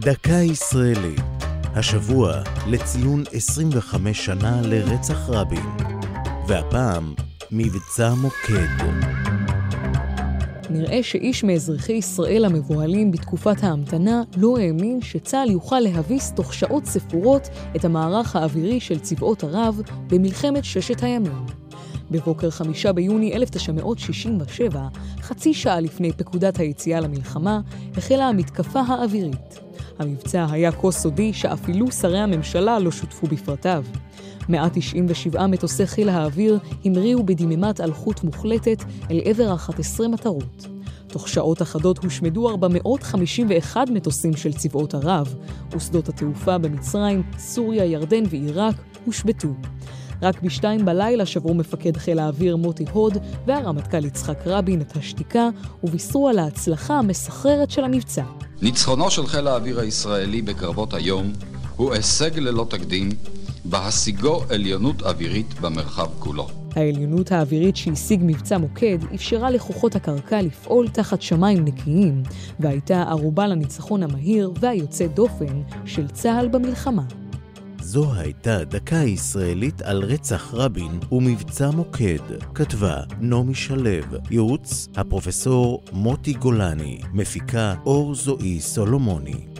דקה ישראלית, השבוע לציון 25 שנה לרצח רבין, והפעם מבצע מוקד. נראה שאיש מאזרחי ישראל המבוהלים בתקופת ההמתנה לא האמין שצה"ל יוכל להביס תוך שעות ספורות את המערך האווירי של צבאות ערב במלחמת ששת הימים. בבוקר חמישה ביוני 1967, חצי שעה לפני פקודת היציאה למלחמה, החלה המתקפה האווירית. המבצע היה כה סודי שאפילו שרי הממשלה לא שותפו בפרטיו. 197 מטוסי חיל האוויר המריאו בדממת אלחוט מוחלטת אל עבר 11 מטרות. תוך שעות אחדות הושמדו 451 מטוסים של צבאות ערב, ושדות התעופה במצרים, סוריה, ירדן ועיראק הושבתו. רק בשתיים בלילה שברו מפקד חיל האוויר מוטי הוד והרמטכ"ל יצחק רבין את השתיקה ובישרו על ההצלחה המסחררת של המבצע. ניצחונו של חיל האוויר הישראלי בקרבות היום הוא הישג ללא תקדים בהשיגו עליונות אווירית במרחב כולו. העליונות האווירית שהשיג מבצע מוקד אפשרה לכוחות הקרקע לפעול תחת שמיים נקיים, והייתה ערובה לניצחון המהיר והיוצא דופן של צה"ל במלחמה. זו הייתה דקה ישראלית על רצח רבין ומבצע מוקד. כתבה נעמי שלו, ייעוץ הפרופסור מוטי גולני, מפיקה אור זועי סולומוני.